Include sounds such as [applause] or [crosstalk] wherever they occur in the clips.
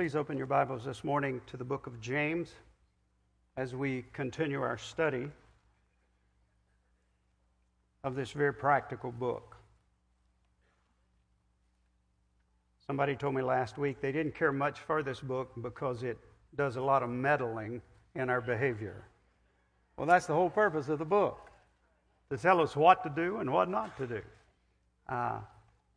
Please open your Bibles this morning to the book of James as we continue our study of this very practical book. Somebody told me last week they didn't care much for this book because it does a lot of meddling in our behavior. Well, that's the whole purpose of the book to tell us what to do and what not to do, uh,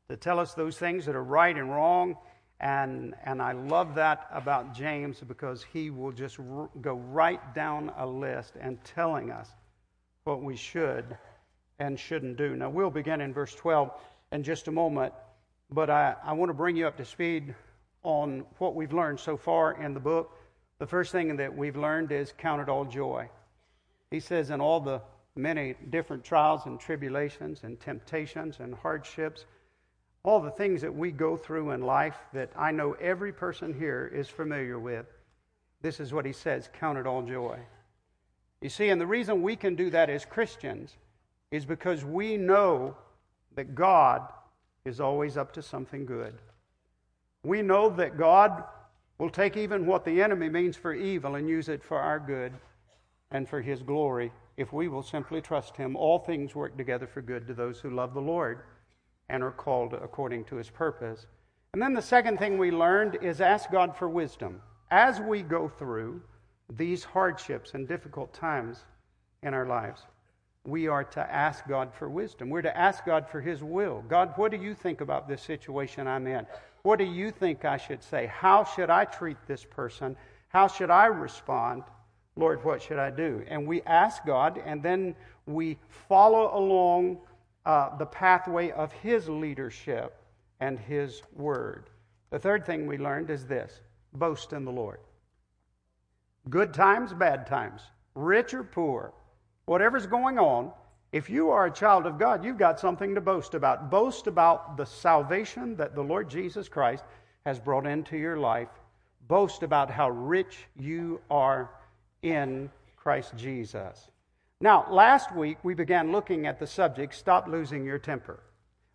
to tell us those things that are right and wrong and, and I love that about James because he will just r- go right down a list and telling us what we should and shouldn't do. Now, we'll begin in verse 12 in just a moment, but I, I want to bring you up to speed on what we've learned so far in the book. The first thing that we've learned is count it all joy. He says, in all the many different trials and tribulations and temptations and hardships, all the things that we go through in life that I know every person here is familiar with, this is what he says count it all joy. You see, and the reason we can do that as Christians is because we know that God is always up to something good. We know that God will take even what the enemy means for evil and use it for our good and for his glory if we will simply trust him. All things work together for good to those who love the Lord and are called according to his purpose. And then the second thing we learned is ask God for wisdom. As we go through these hardships and difficult times in our lives, we are to ask God for wisdom. We're to ask God for his will. God, what do you think about this situation I'm in? What do you think I should say? How should I treat this person? How should I respond? Lord, what should I do? And we ask God, and then we follow along uh, the pathway of His leadership and His word. The third thing we learned is this boast in the Lord. Good times, bad times, rich or poor, whatever's going on, if you are a child of God, you've got something to boast about. Boast about the salvation that the Lord Jesus Christ has brought into your life. Boast about how rich you are in Christ Jesus. Now, last week we began looking at the subject Stop Losing Your Temper.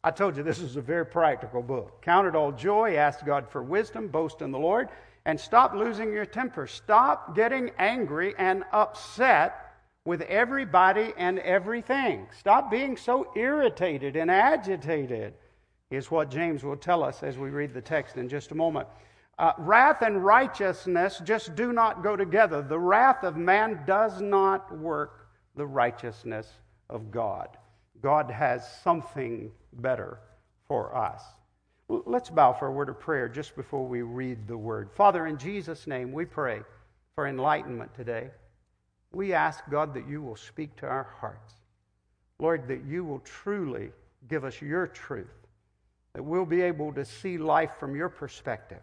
I told you this is a very practical book. Count it all joy, ask God for wisdom, boast in the Lord, and stop losing your temper. Stop getting angry and upset with everybody and everything. Stop being so irritated and agitated, is what James will tell us as we read the text in just a moment. Uh, wrath and righteousness just do not go together. The wrath of man does not work the righteousness of God. God has something better for us. Let's bow for a word of prayer just before we read the word. Father, in Jesus' name, we pray for enlightenment today. We ask, God, that you will speak to our hearts. Lord, that you will truly give us your truth, that we'll be able to see life from your perspective,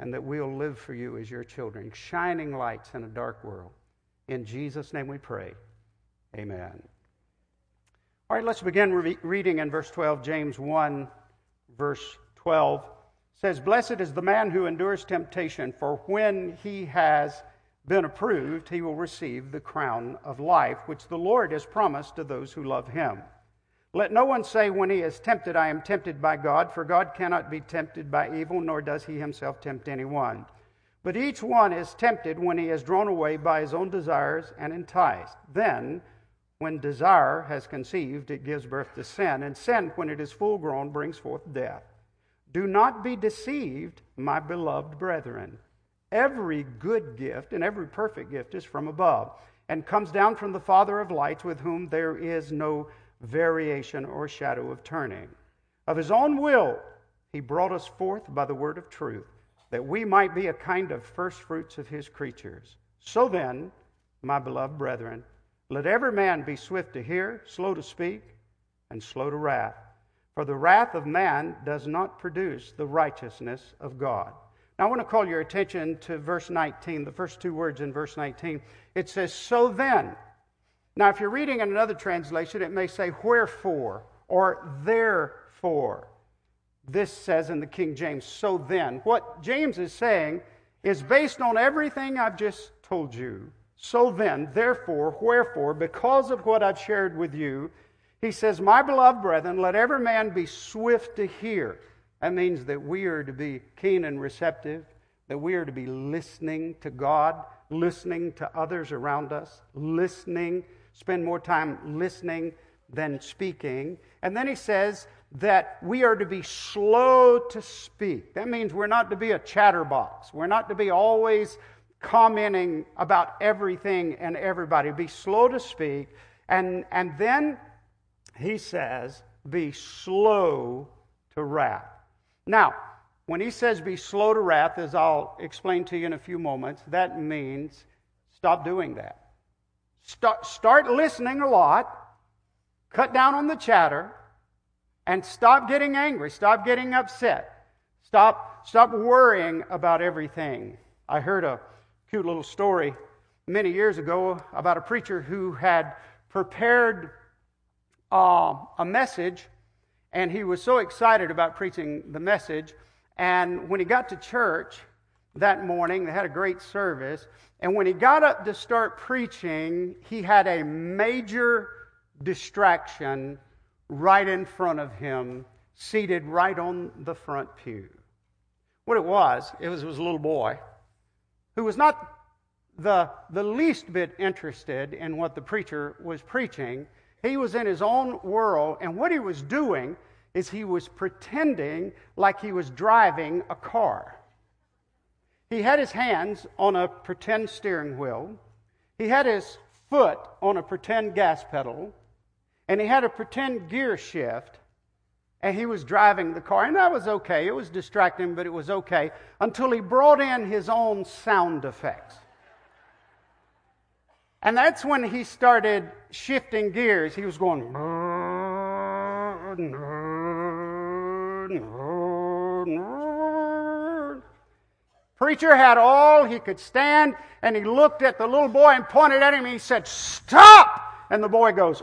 and that we'll live for you as your children, shining lights in a dark world. In Jesus' name we pray. Amen. All right, let's begin re- reading in verse 12. James 1, verse 12 says, Blessed is the man who endures temptation, for when he has been approved, he will receive the crown of life, which the Lord has promised to those who love him. Let no one say when he is tempted, I am tempted by God, for God cannot be tempted by evil, nor does he himself tempt anyone. But each one is tempted when he is drawn away by his own desires and enticed. Then, when desire has conceived, it gives birth to sin, and sin, when it is full grown, brings forth death. Do not be deceived, my beloved brethren. Every good gift and every perfect gift is from above, and comes down from the Father of lights, with whom there is no variation or shadow of turning. Of his own will, he brought us forth by the word of truth, that we might be a kind of firstfruits of his creatures. So then, my beloved brethren, let every man be swift to hear, slow to speak, and slow to wrath. For the wrath of man does not produce the righteousness of God. Now, I want to call your attention to verse 19, the first two words in verse 19. It says, So then. Now, if you're reading in another translation, it may say, Wherefore, or Therefore. This says in the King James, So then. What James is saying is based on everything I've just told you. So then, therefore, wherefore, because of what I've shared with you, he says, My beloved brethren, let every man be swift to hear. That means that we are to be keen and receptive, that we are to be listening to God, listening to others around us, listening, spend more time listening than speaking. And then he says that we are to be slow to speak. That means we're not to be a chatterbox. We're not to be always commenting about everything and everybody. Be slow to speak. And, and then he says, be slow to wrath. Now, when he says be slow to wrath, as I'll explain to you in a few moments, that means stop doing that. Start, start listening a lot, cut down on the chatter, and stop getting angry, stop getting upset, stop, stop worrying about everything. I heard a cute little story many years ago about a preacher who had prepared uh, a message, and he was so excited about preaching the message. And when he got to church that morning, they had a great service. And when he got up to start preaching, he had a major distraction right in front of him, seated right on the front pew. What it was, it was, it was a little boy who was not the, the least bit interested in what the preacher was preaching. He was in his own world, and what he was doing is he was pretending like he was driving a car. He had his hands on a pretend steering wheel, he had his foot on a pretend gas pedal, and he had a pretend gear shift, and he was driving the car. And that was okay. It was distracting, but it was okay until he brought in his own sound effects. And that's when he started shifting gears. He was going. Preacher had all he could stand, and he looked at the little boy and pointed at him, and he said, Stop! And the boy goes,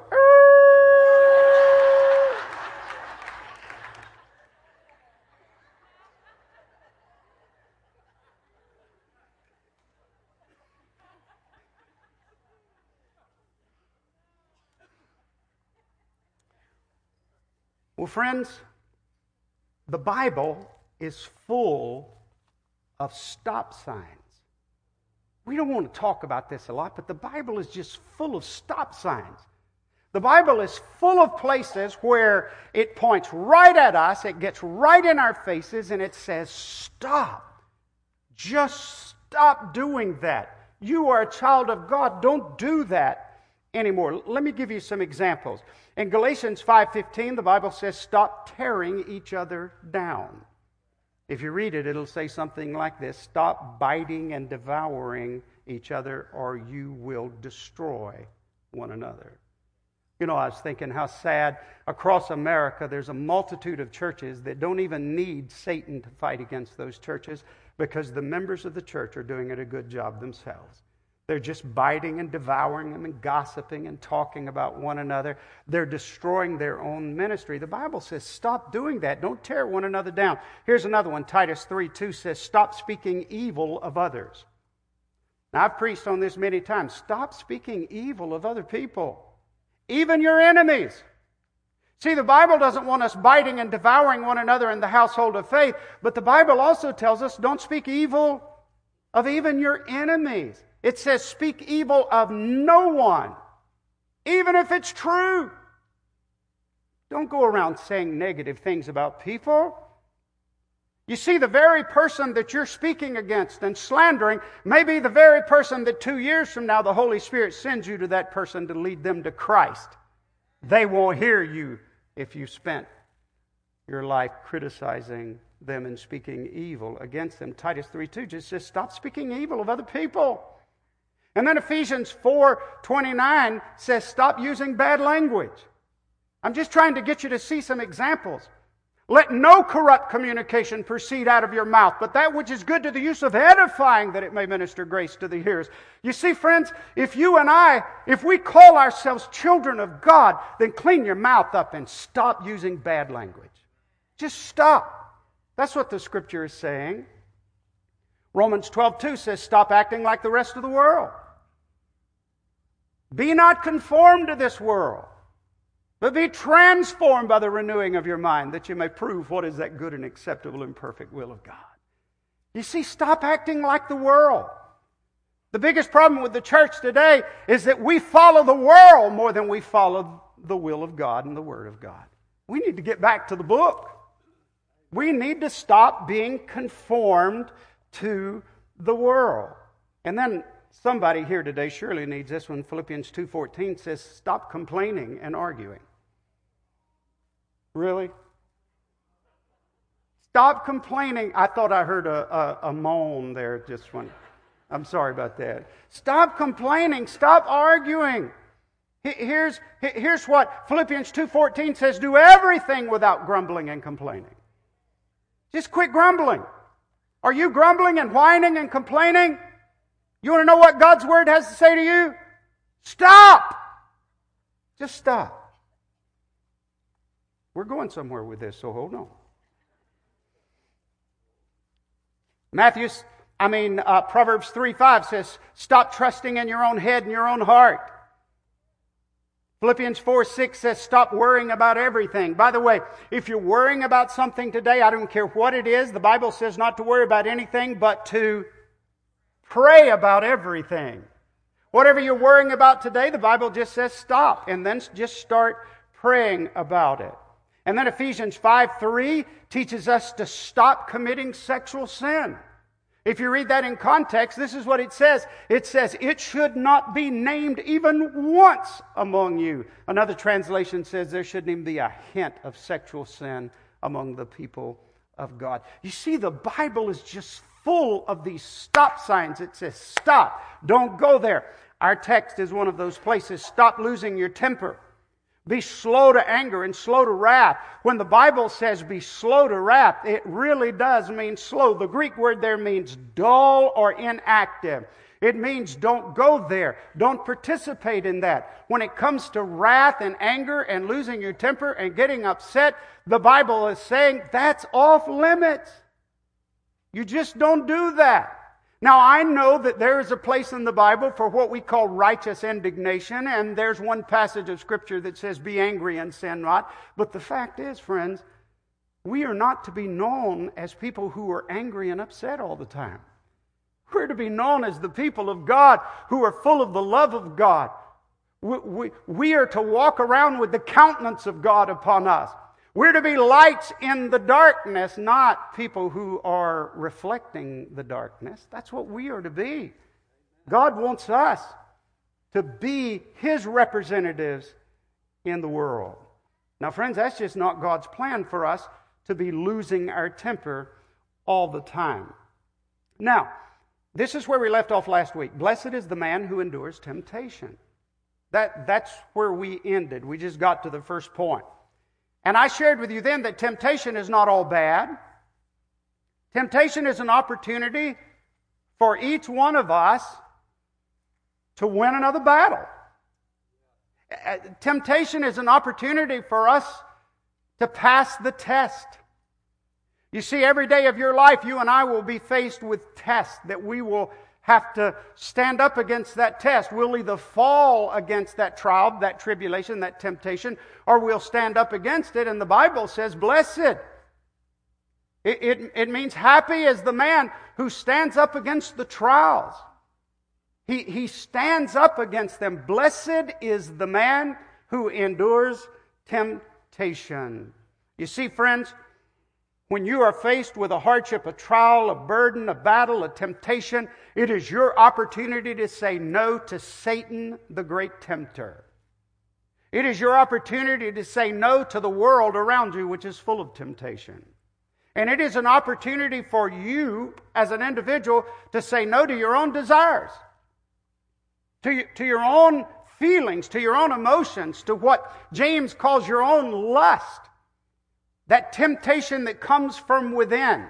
Well, friends, the Bible is full of stop signs. We don't want to talk about this a lot, but the Bible is just full of stop signs. The Bible is full of places where it points right at us, it gets right in our faces, and it says, Stop. Just stop doing that. You are a child of God. Don't do that anymore. Let me give you some examples. In Galatians 5:15, the Bible says, "Stop tearing each other down." If you read it, it'll say something like this Stop biting and devouring each other, or you will destroy one another. You know, I was thinking how sad across America there's a multitude of churches that don't even need Satan to fight against those churches because the members of the church are doing it a good job themselves. They're just biting and devouring them and gossiping and talking about one another. They're destroying their own ministry. The Bible says, stop doing that. Don't tear one another down. Here's another one. Titus 3 2 says, stop speaking evil of others. Now, I've preached on this many times. Stop speaking evil of other people, even your enemies. See, the Bible doesn't want us biting and devouring one another in the household of faith, but the Bible also tells us don't speak evil of even your enemies. It says, speak evil of no one, even if it's true. Don't go around saying negative things about people. You see, the very person that you're speaking against and slandering may be the very person that two years from now the Holy Spirit sends you to that person to lead them to Christ. They won't hear you if you spent your life criticizing them and speaking evil against them. Titus 3 2 just says, stop speaking evil of other people. And then Ephesians 4:29 says stop using bad language. I'm just trying to get you to see some examples. Let no corrupt communication proceed out of your mouth, but that which is good to the use of edifying, that it may minister grace to the hearers. You see, friends, if you and I, if we call ourselves children of God, then clean your mouth up and stop using bad language. Just stop. That's what the scripture is saying. Romans 12, 2 says, Stop acting like the rest of the world. Be not conformed to this world but be transformed by the renewing of your mind, that you may prove what is that good and acceptable and perfect will of God. You see, stop acting like the world. The biggest problem with the church today is that we follow the world more than we follow the will of God and the Word of God. We need to get back to the book. We need to stop being conformed to the world. And then somebody here today surely needs this one. Philippians 2:14 says, "Stop complaining and arguing." Really? Stop complaining. I thought I heard a, a, a moan there just when. I'm sorry about that. Stop complaining. Stop arguing. Here's, here's what Philippians 2.14 says, do everything without grumbling and complaining. Just quit grumbling. Are you grumbling and whining and complaining? You want to know what God's Word has to say to you? Stop! Just stop. We're going somewhere with this, so hold on. Matthew, I mean, uh, Proverbs 3 5 says, Stop trusting in your own head and your own heart. Philippians 4 6 says, Stop worrying about everything. By the way, if you're worrying about something today, I don't care what it is, the Bible says not to worry about anything, but to pray about everything. Whatever you're worrying about today, the Bible just says stop and then just start praying about it. And then Ephesians 5 3 teaches us to stop committing sexual sin. If you read that in context, this is what it says. It says, It should not be named even once among you. Another translation says there shouldn't even be a hint of sexual sin among the people of God. You see, the Bible is just full of these stop signs. It says, Stop, don't go there. Our text is one of those places. Stop losing your temper. Be slow to anger and slow to wrath. When the Bible says be slow to wrath, it really does mean slow. The Greek word there means dull or inactive. It means don't go there. Don't participate in that. When it comes to wrath and anger and losing your temper and getting upset, the Bible is saying that's off limits. You just don't do that. Now, I know that there is a place in the Bible for what we call righteous indignation, and there's one passage of Scripture that says, Be angry and sin not. But the fact is, friends, we are not to be known as people who are angry and upset all the time. We're to be known as the people of God who are full of the love of God. We, we, we are to walk around with the countenance of God upon us. We're to be lights in the darkness, not people who are reflecting the darkness. That's what we are to be. God wants us to be His representatives in the world. Now, friends, that's just not God's plan for us to be losing our temper all the time. Now, this is where we left off last week. Blessed is the man who endures temptation. That, that's where we ended. We just got to the first point. And I shared with you then that temptation is not all bad. Temptation is an opportunity for each one of us to win another battle. Uh, temptation is an opportunity for us to pass the test. You see, every day of your life, you and I will be faced with tests that we will have to stand up against that test. We'll either fall against that trial, that tribulation, that temptation, or we'll stand up against it. And the Bible says, blessed. It, it, it means happy is the man who stands up against the trials. He, he stands up against them. Blessed is the man who endures temptation. You see, friends, when you are faced with a hardship, a trial, a burden, a battle, a temptation, it is your opportunity to say no to Satan, the great tempter. It is your opportunity to say no to the world around you, which is full of temptation. And it is an opportunity for you as an individual to say no to your own desires, to, to your own feelings, to your own emotions, to what James calls your own lust. That temptation that comes from within.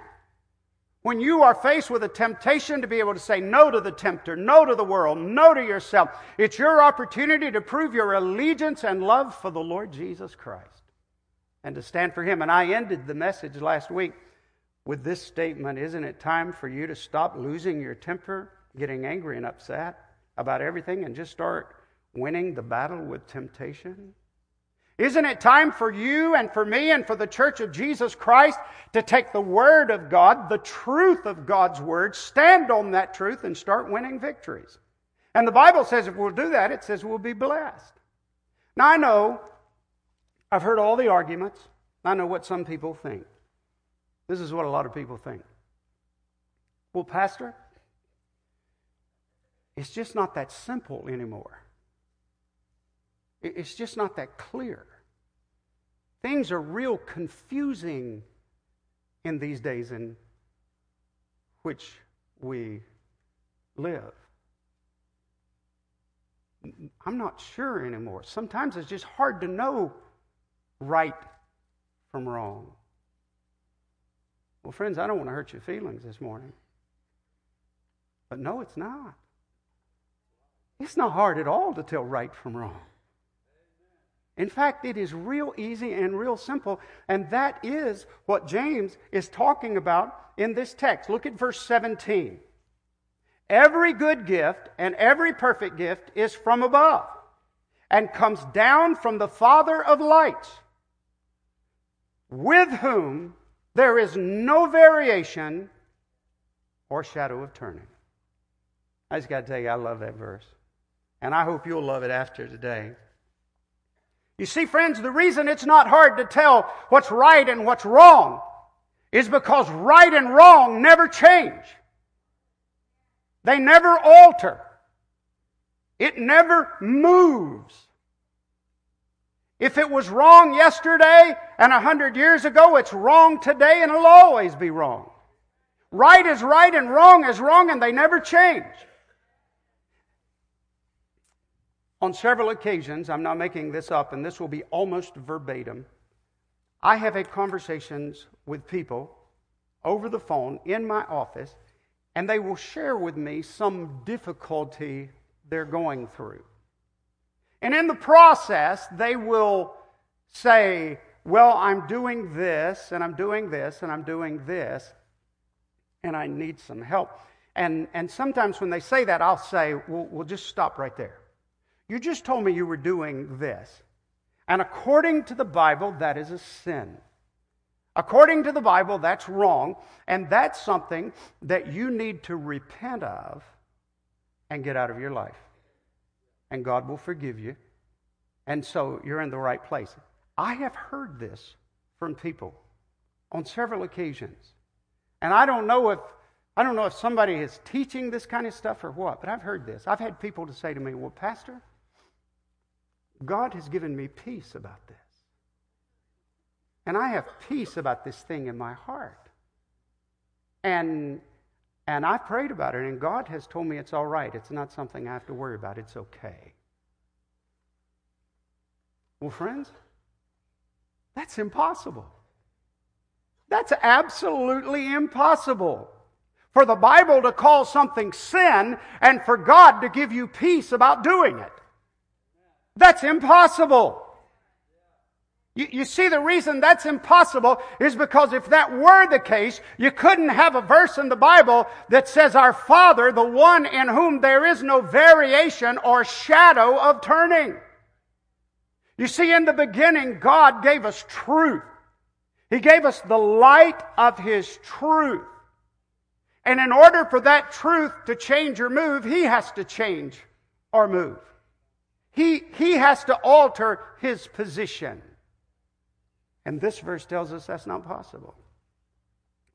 When you are faced with a temptation to be able to say no to the tempter, no to the world, no to yourself, it's your opportunity to prove your allegiance and love for the Lord Jesus Christ and to stand for Him. And I ended the message last week with this statement Isn't it time for you to stop losing your temper, getting angry and upset about everything, and just start winning the battle with temptation? Isn't it time for you and for me and for the church of Jesus Christ to take the Word of God, the truth of God's Word, stand on that truth, and start winning victories? And the Bible says if we'll do that, it says we'll be blessed. Now, I know I've heard all the arguments, I know what some people think. This is what a lot of people think. Well, Pastor, it's just not that simple anymore. It's just not that clear. Things are real confusing in these days in which we live. I'm not sure anymore. Sometimes it's just hard to know right from wrong. Well, friends, I don't want to hurt your feelings this morning. But no, it's not. It's not hard at all to tell right from wrong. In fact, it is real easy and real simple, and that is what James is talking about in this text. Look at verse 17. Every good gift and every perfect gift is from above and comes down from the Father of lights, with whom there is no variation or shadow of turning. I just got to tell you, I love that verse. And I hope you'll love it after today. You see, friends, the reason it's not hard to tell what's right and what's wrong is because right and wrong never change. They never alter. It never moves. If it was wrong yesterday and a hundred years ago, it's wrong today and it'll always be wrong. Right is right and wrong is wrong and they never change. On several occasions, I'm not making this up, and this will be almost verbatim. I have had conversations with people over the phone in my office, and they will share with me some difficulty they're going through. And in the process, they will say, Well, I'm doing this, and I'm doing this, and I'm doing this, and I need some help. And, and sometimes when they say that, I'll say, well, we'll just stop right there. You just told me you were doing this. And according to the Bible, that is a sin. According to the Bible, that's wrong. And that's something that you need to repent of and get out of your life. And God will forgive you. And so you're in the right place. I have heard this from people on several occasions. And I don't know if I don't know if somebody is teaching this kind of stuff or what, but I've heard this. I've had people to say to me, "Well, pastor, God has given me peace about this. And I have peace about this thing in my heart. And, and I prayed about it, and God has told me it's all right. It's not something I have to worry about. It's okay. Well, friends, that's impossible. That's absolutely impossible. For the Bible to call something sin and for God to give you peace about doing it. That's impossible. You, you, see, the reason that's impossible is because if that were the case, you couldn't have a verse in the Bible that says, Our Father, the one in whom there is no variation or shadow of turning. You see, in the beginning, God gave us truth. He gave us the light of His truth. And in order for that truth to change or move, He has to change or move. He, he has to alter his position. And this verse tells us that's not possible.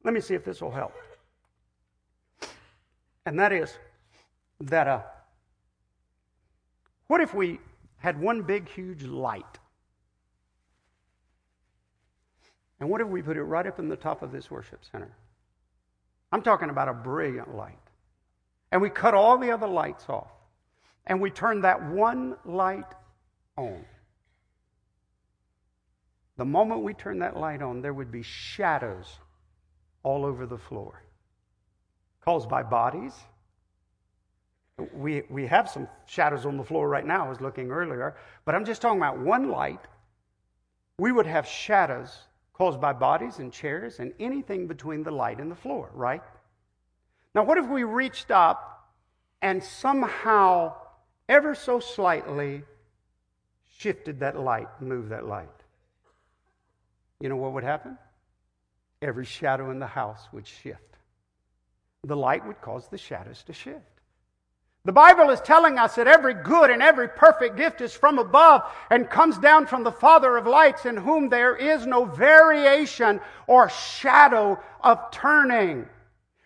Let me see if this will help. And that is that uh, what if we had one big, huge light? And what if we put it right up in the top of this worship center? I'm talking about a brilliant light. And we cut all the other lights off. And we turn that one light on, the moment we turn that light on, there would be shadows all over the floor caused by bodies. We, we have some shadows on the floor right now, I was looking earlier, but I'm just talking about one light. We would have shadows caused by bodies and chairs and anything between the light and the floor, right? Now, what if we reached up and somehow, ever so slightly, shifted that light, moved that light? You know what would happen? Every shadow in the house would shift. The light would cause the shadows to shift. The Bible is telling us that every good and every perfect gift is from above and comes down from the Father of lights, in whom there is no variation or shadow of turning.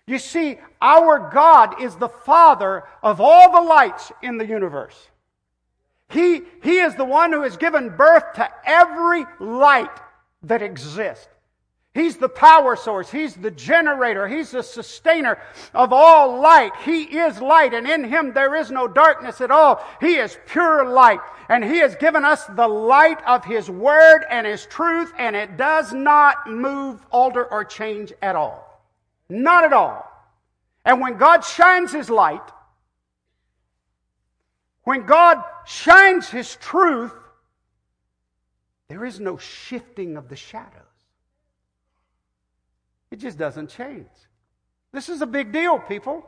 You see, our God is the Father of all the lights in the universe. He, he is the one who has given birth to every light that exists. He's the power source. He's the generator. He's the sustainer of all light. He is light, and in Him there is no darkness at all. He is pure light, and He has given us the light of His Word and His truth, and it does not move, alter, or change at all. Not at all. And when God shines His light, when God shines His truth, there is no shifting of the shadows. It just doesn't change. This is a big deal, people.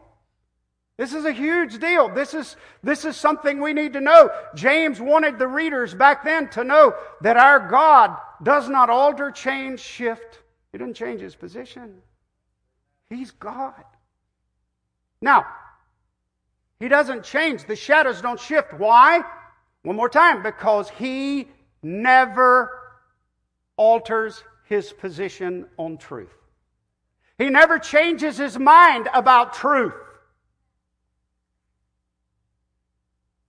This is a huge deal. This is, this is something we need to know. James wanted the readers back then to know that our God does not alter, change, shift. He doesn't change his position. He's God. Now, he doesn't change. The shadows don't shift. Why? One more time. Because he never alters his position on truth. He never changes his mind about truth.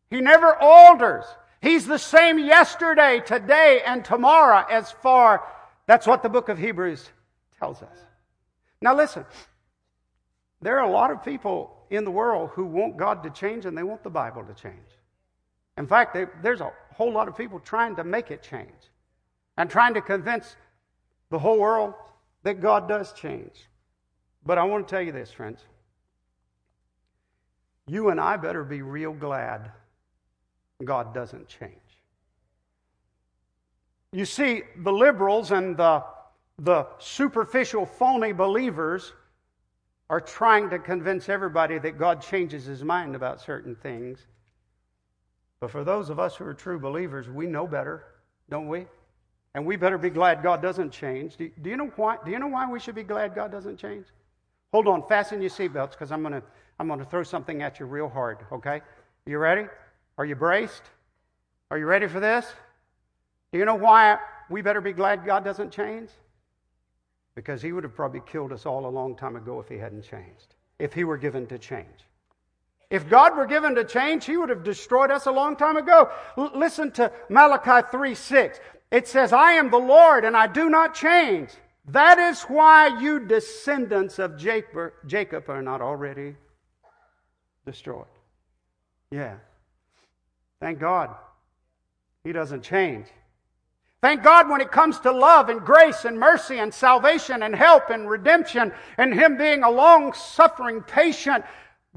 He never alters. He's the same yesterday, today, and tomorrow as far. That's what the book of Hebrews tells us. Now listen. There are a lot of people in the world who want God to change and they want the Bible to change. In fact, they, there's a whole lot of people trying to make it change and trying to convince the whole world that God does change. But I want to tell you this, friends. You and I better be real glad God doesn't change. You see, the liberals and the, the superficial, phony believers are trying to convince everybody that God changes his mind about certain things. But for those of us who are true believers, we know better, don't we? And we better be glad God doesn't change. Do, do you know why? Do you know why we should be glad God doesn't change? Hold on, fasten your seatbelts because I'm going to I'm going to throw something at you real hard, okay? You ready? Are you braced? Are you ready for this? Do you know why we better be glad God doesn't change? Because he would have probably killed us all a long time ago if he hadn't changed, if he were given to change. If God were given to change, he would have destroyed us a long time ago. L- listen to Malachi 3 6. It says, I am the Lord and I do not change. That is why you descendants of Jacob are not already destroyed. Yeah. Thank God. He doesn't change. Thank God when it comes to love and grace and mercy and salvation and help and redemption and Him being a long suffering patient.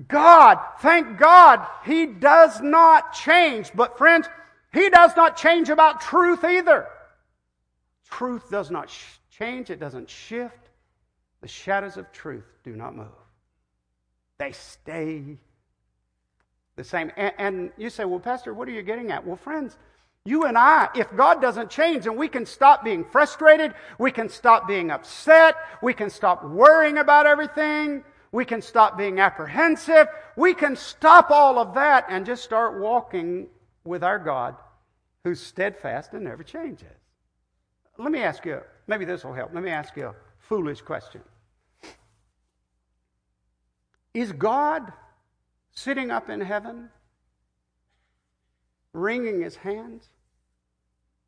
God, thank God, He does not change. But friends, He does not change about truth either. Truth does not change, it doesn't shift. The shadows of truth do not move, they stay the same. And, and, you say, well, Pastor, what are you getting at? Well, friends, you and I, if God doesn't change, and we can stop being frustrated, we can stop being upset, we can stop worrying about everything, we can stop being apprehensive, we can stop all of that and just start walking with our God who's steadfast and never changes. Let me ask you Maybe this will help. Let me ask you a foolish question. Is God sitting up in heaven, wringing his hands,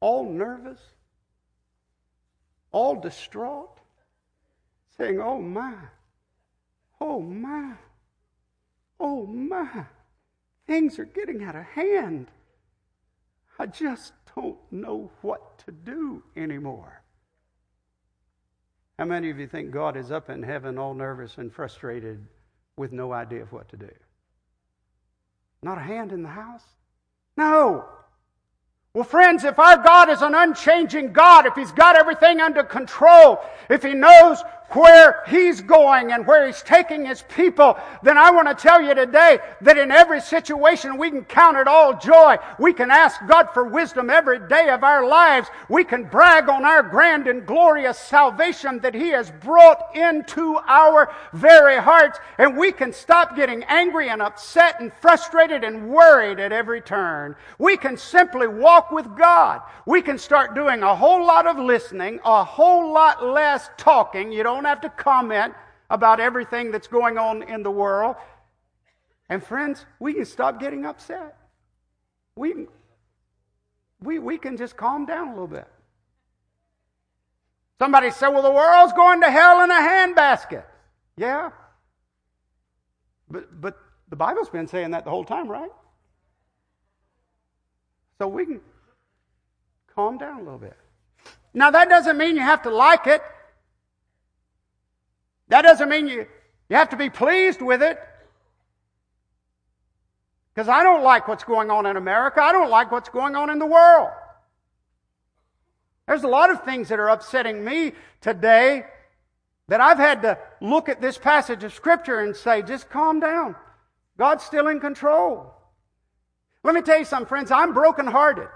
all nervous, all distraught, saying, Oh my, oh my, oh my, Things are getting out of hand. I just don't know what to do anymore. How many of you think God is up in heaven all nervous and frustrated with no idea of what to do? Not a hand in the house? No. Well, friends, if our God is an unchanging God, if He's got everything under control, if He knows where He's going and where He's taking His people, then I want to tell you today that in every situation we can count it all joy. We can ask God for wisdom every day of our lives. We can brag on our grand and glorious salvation that He has brought into our very hearts. And we can stop getting angry and upset and frustrated and worried at every turn. We can simply walk with God. We can start doing a whole lot of listening, a whole lot less talking. You don't don't have to comment about everything that's going on in the world. And friends, we can stop getting upset. We, we, we can just calm down a little bit. Somebody said, well, the world's going to hell in a handbasket. Yeah. But, but the Bible's been saying that the whole time, right? So we can calm down a little bit. Now, that doesn't mean you have to like it. That doesn't mean you, you have to be pleased with it. Because I don't like what's going on in America. I don't like what's going on in the world. There's a lot of things that are upsetting me today that I've had to look at this passage of Scripture and say, just calm down. God's still in control. Let me tell you something, friends. I'm brokenhearted.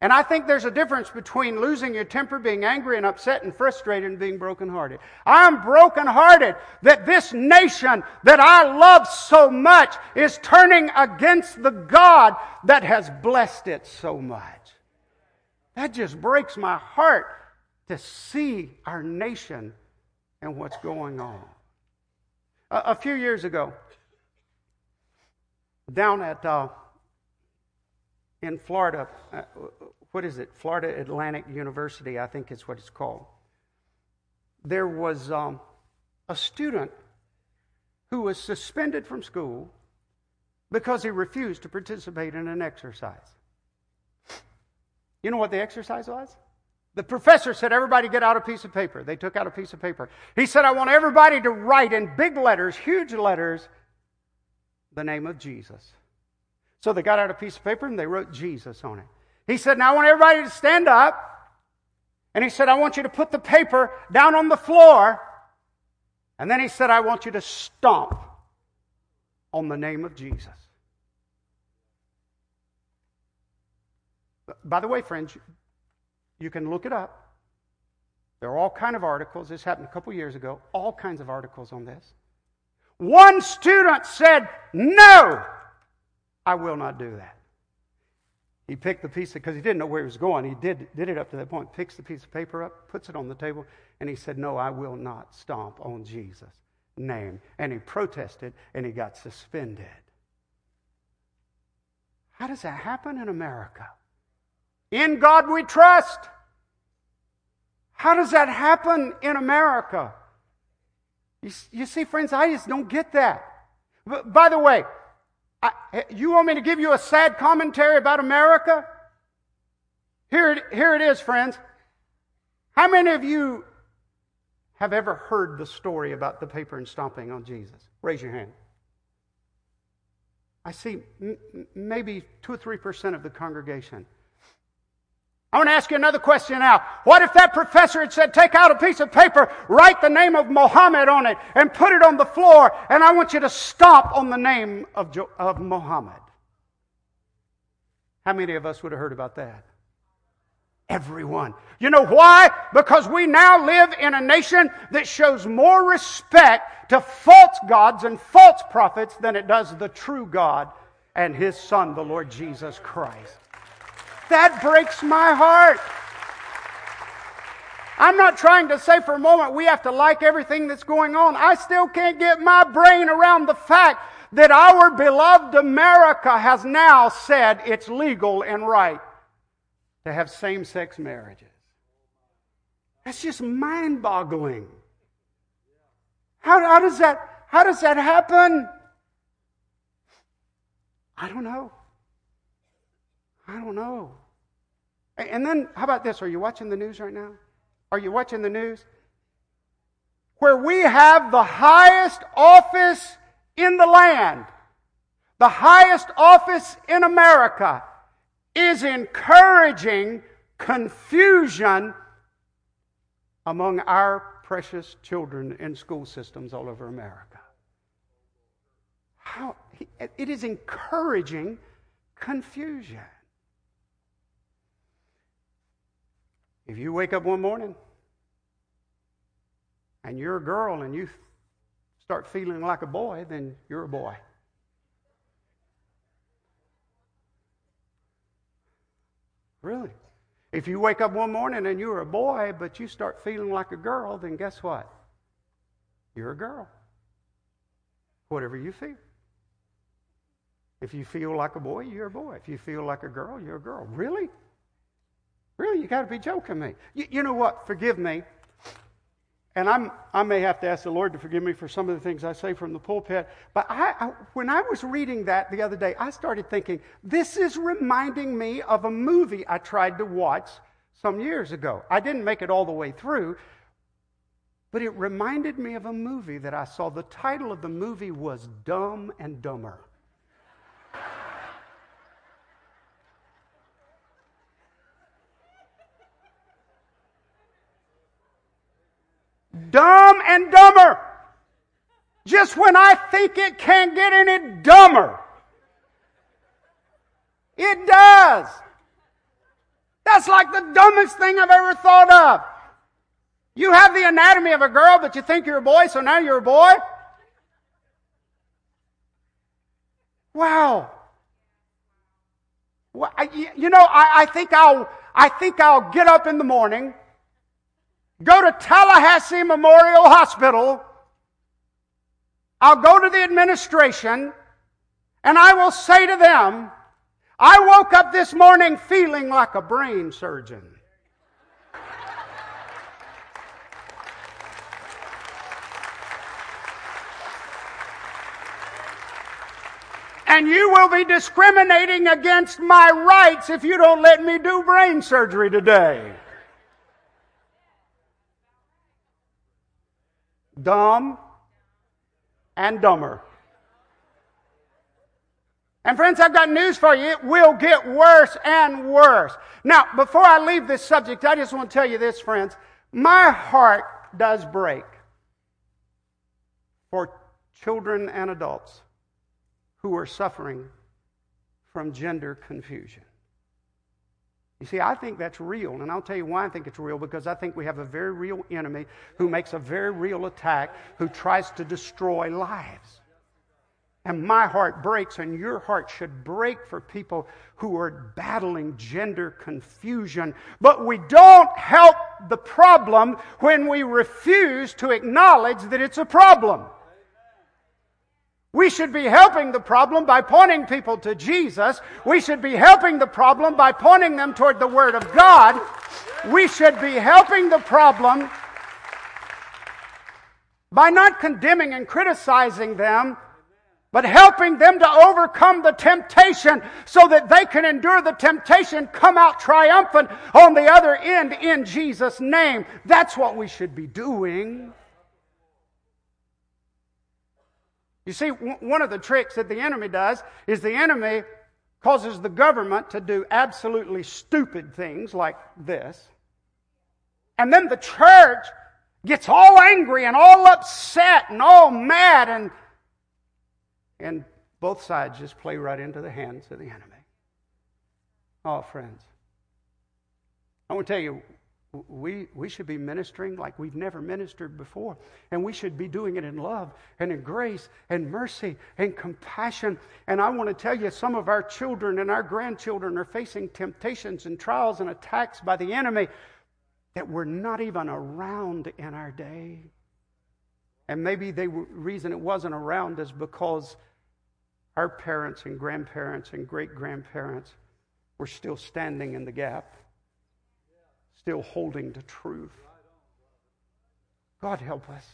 And I think there's a difference between losing your temper, being angry and upset and frustrated and being brokenhearted. I'm brokenhearted that this nation that I love so much is turning against the God that has blessed it so much. That just breaks my heart to see our nation and what's going on. A, a few years ago, down at uh, in Florida, uh, what is it? Florida Atlantic University, I think is what it's called. There was um, a student who was suspended from school because he refused to participate in an exercise. You know what the exercise was? The professor said, Everybody get out a piece of paper. They took out a piece of paper. He said, I want everybody to write in big letters, huge letters, the name of Jesus. So they got out a piece of paper and they wrote Jesus on it. He said, Now I want everybody to stand up. And he said, I want you to put the paper down on the floor. And then he said, I want you to stomp on the name of Jesus. By the way, friends, you can look it up. There are all kind of articles. This happened a couple years ago. All kinds of articles on this. One student said, "No, I will not do that." He picked the piece of, because he didn't know where he was going. He did, did it up to that point, picks the piece of paper up, puts it on the table, and he said, No, I will not stomp on Jesus' name. And he protested and he got suspended. How does that happen in America? In God we trust. How does that happen in America? You, you see, friends, I just don't get that. But, by the way, I, eh, you want me to give you a sad commentary about America? Here it, here it is, friends. How many of you have ever heard the story about the paper and stomping on Jesus? Raise your hand. I see m- maybe two or three percent of the congregation. I want to ask you another question now. What if that professor had said, take out a piece of paper, write the name of Mohammed on it, and put it on the floor, and I want you to stomp on the name of, jo- of Mohammed? How many of us would have heard about that? Everyone. You know why? Because we now live in a nation that shows more respect to false gods and false prophets than it does the true God and His Son, the Lord Jesus Christ. That breaks my heart. I'm not trying to say for a moment we have to like everything that's going on. I still can't get my brain around the fact that our beloved America has now said it's legal and right to have same sex marriages. That's just mind boggling. How, how, does that, how does that happen? I don't know. I don't know. And then, how about this? Are you watching the news right now? Are you watching the news? Where we have the highest office in the land, the highest office in America, is encouraging confusion among our precious children in school systems all over America. How, it is encouraging confusion. If you wake up one morning and you're a girl and you start feeling like a boy, then you're a boy. Really? If you wake up one morning and you're a boy, but you start feeling like a girl, then guess what? You're a girl. Whatever you feel. If you feel like a boy, you're a boy. If you feel like a girl, you're a girl. Really? Really? You got to be joking me. You, you know what? Forgive me. And I'm, I may have to ask the Lord to forgive me for some of the things I say from the pulpit. But I, I, when I was reading that the other day, I started thinking, this is reminding me of a movie I tried to watch some years ago. I didn't make it all the way through, but it reminded me of a movie that I saw. The title of the movie was Dumb and Dumber. Dumb and dumber. Just when I think it can't get any dumber, it does. That's like the dumbest thing I've ever thought of. You have the anatomy of a girl, but you think you're a boy, so now you're a boy? Wow. Well, I, you know, I, I think I'll, I think I'll get up in the morning, go to Tallahassee Memorial Hospital, I'll go to the administration, and I will say to them, I woke up this morning feeling like a brain surgeon. And you will be discriminating against my rights if you don't let me do brain surgery today. Dumb and dumber. And friends, I've got news for you. It will get worse and worse. Now, before I leave this subject, I just want to tell you this, friends. My heart does break for children and adults who are suffering from gender confusion. You see, I think that's real, and I'll tell you why I think it's real because I think we have a very real enemy who makes a very real attack, who tries to destroy lives. And my heart breaks, and your heart should break for people who are battling gender confusion. But we don't help the problem when we refuse to acknowledge that it's a problem. We should be helping the problem by pointing people to Jesus. We should be helping the problem by pointing them toward the Word of God. We should be helping the problem by not condemning and criticizing them, but helping them to overcome the temptation so that they can endure the temptation, come out triumphant on the other end in Jesus' name. That's what we should be doing. You see, one of the tricks that the enemy does is the enemy causes the government to do absolutely stupid things like this. And then the church gets all angry and all upset and all mad and and both sides just play right into the hands of the enemy. Oh, friends. I want to tell you, we, we should be ministering like we've never ministered before. And we should be doing it in love and in grace and mercy and compassion. And I want to tell you, some of our children and our grandchildren are facing temptations and trials and attacks by the enemy that were not even around in our day. And maybe the reason it wasn't around is because our parents and grandparents and great grandparents were still standing in the gap, still holding to truth. God help us.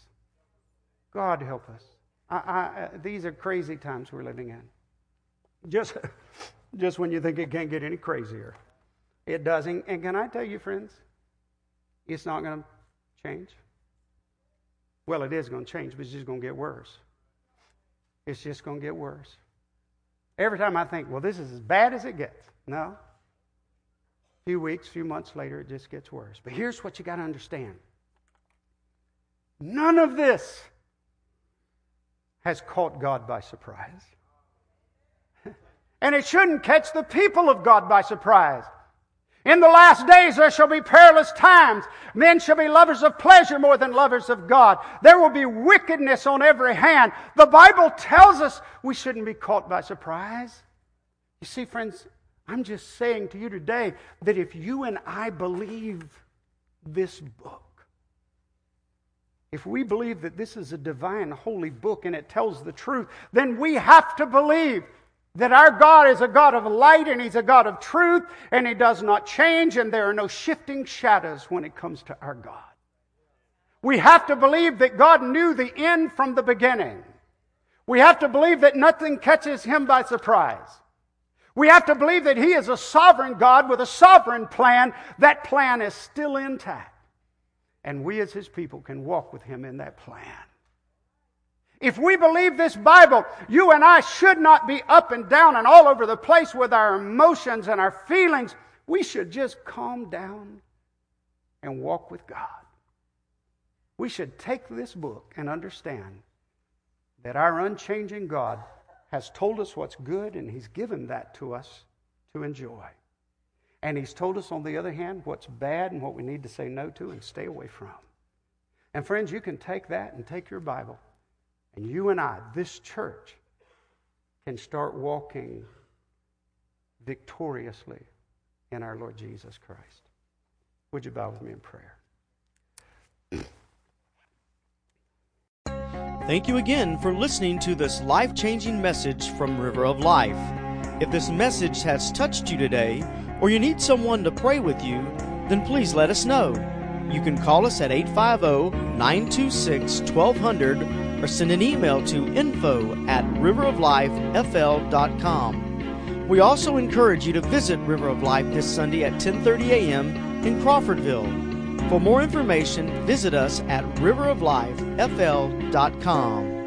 God help us. I, I, uh, these are crazy times we're living in. Just, [laughs] just when you think it can't get any crazier. It doesn't. And can I tell you, friends, it's not going to change. Well, it is going to change, but it's just going to get worse. It's just going to get worse. Every time I think, well, this is as bad as it gets. No. A few weeks, few months later, it just gets worse. But here's what you got to understand none of this has caught God by surprise. [laughs] and it shouldn't catch the people of God by surprise. In the last days there shall be perilous times. Men shall be lovers of pleasure more than lovers of God. There will be wickedness on every hand. The Bible tells us we shouldn't be caught by surprise. You see, friends, I'm just saying to you today that if you and I believe this book, if we believe that this is a divine, holy book and it tells the truth, then we have to believe that our God is a God of light and He's a God of truth and He does not change and there are no shifting shadows when it comes to our God. We have to believe that God knew the end from the beginning. We have to believe that nothing catches Him by surprise. We have to believe that He is a sovereign God with a sovereign plan. That plan is still intact. And we as His people can walk with Him in that plan. If we believe this Bible, you and I should not be up and down and all over the place with our emotions and our feelings. We should just calm down and walk with God. We should take this book and understand that our unchanging God has told us what's good and He's given that to us to enjoy. And He's told us, on the other hand, what's bad and what we need to say no to and stay away from. And friends, you can take that and take your Bible and you and I, this church, can start walking victoriously in our Lord Jesus Christ. Would you bow with me in prayer? Thank you again for listening to this life changing message from River of Life. If this message has touched you today, or you need someone to pray with you, then please let us know. You can call us at 850 926 1200 or send an email to info at riveroflifefl.com. We also encourage you to visit River of Life this Sunday at 10:30 a.m. in Crawfordville. For more information, visit us at riveroflifefl.com.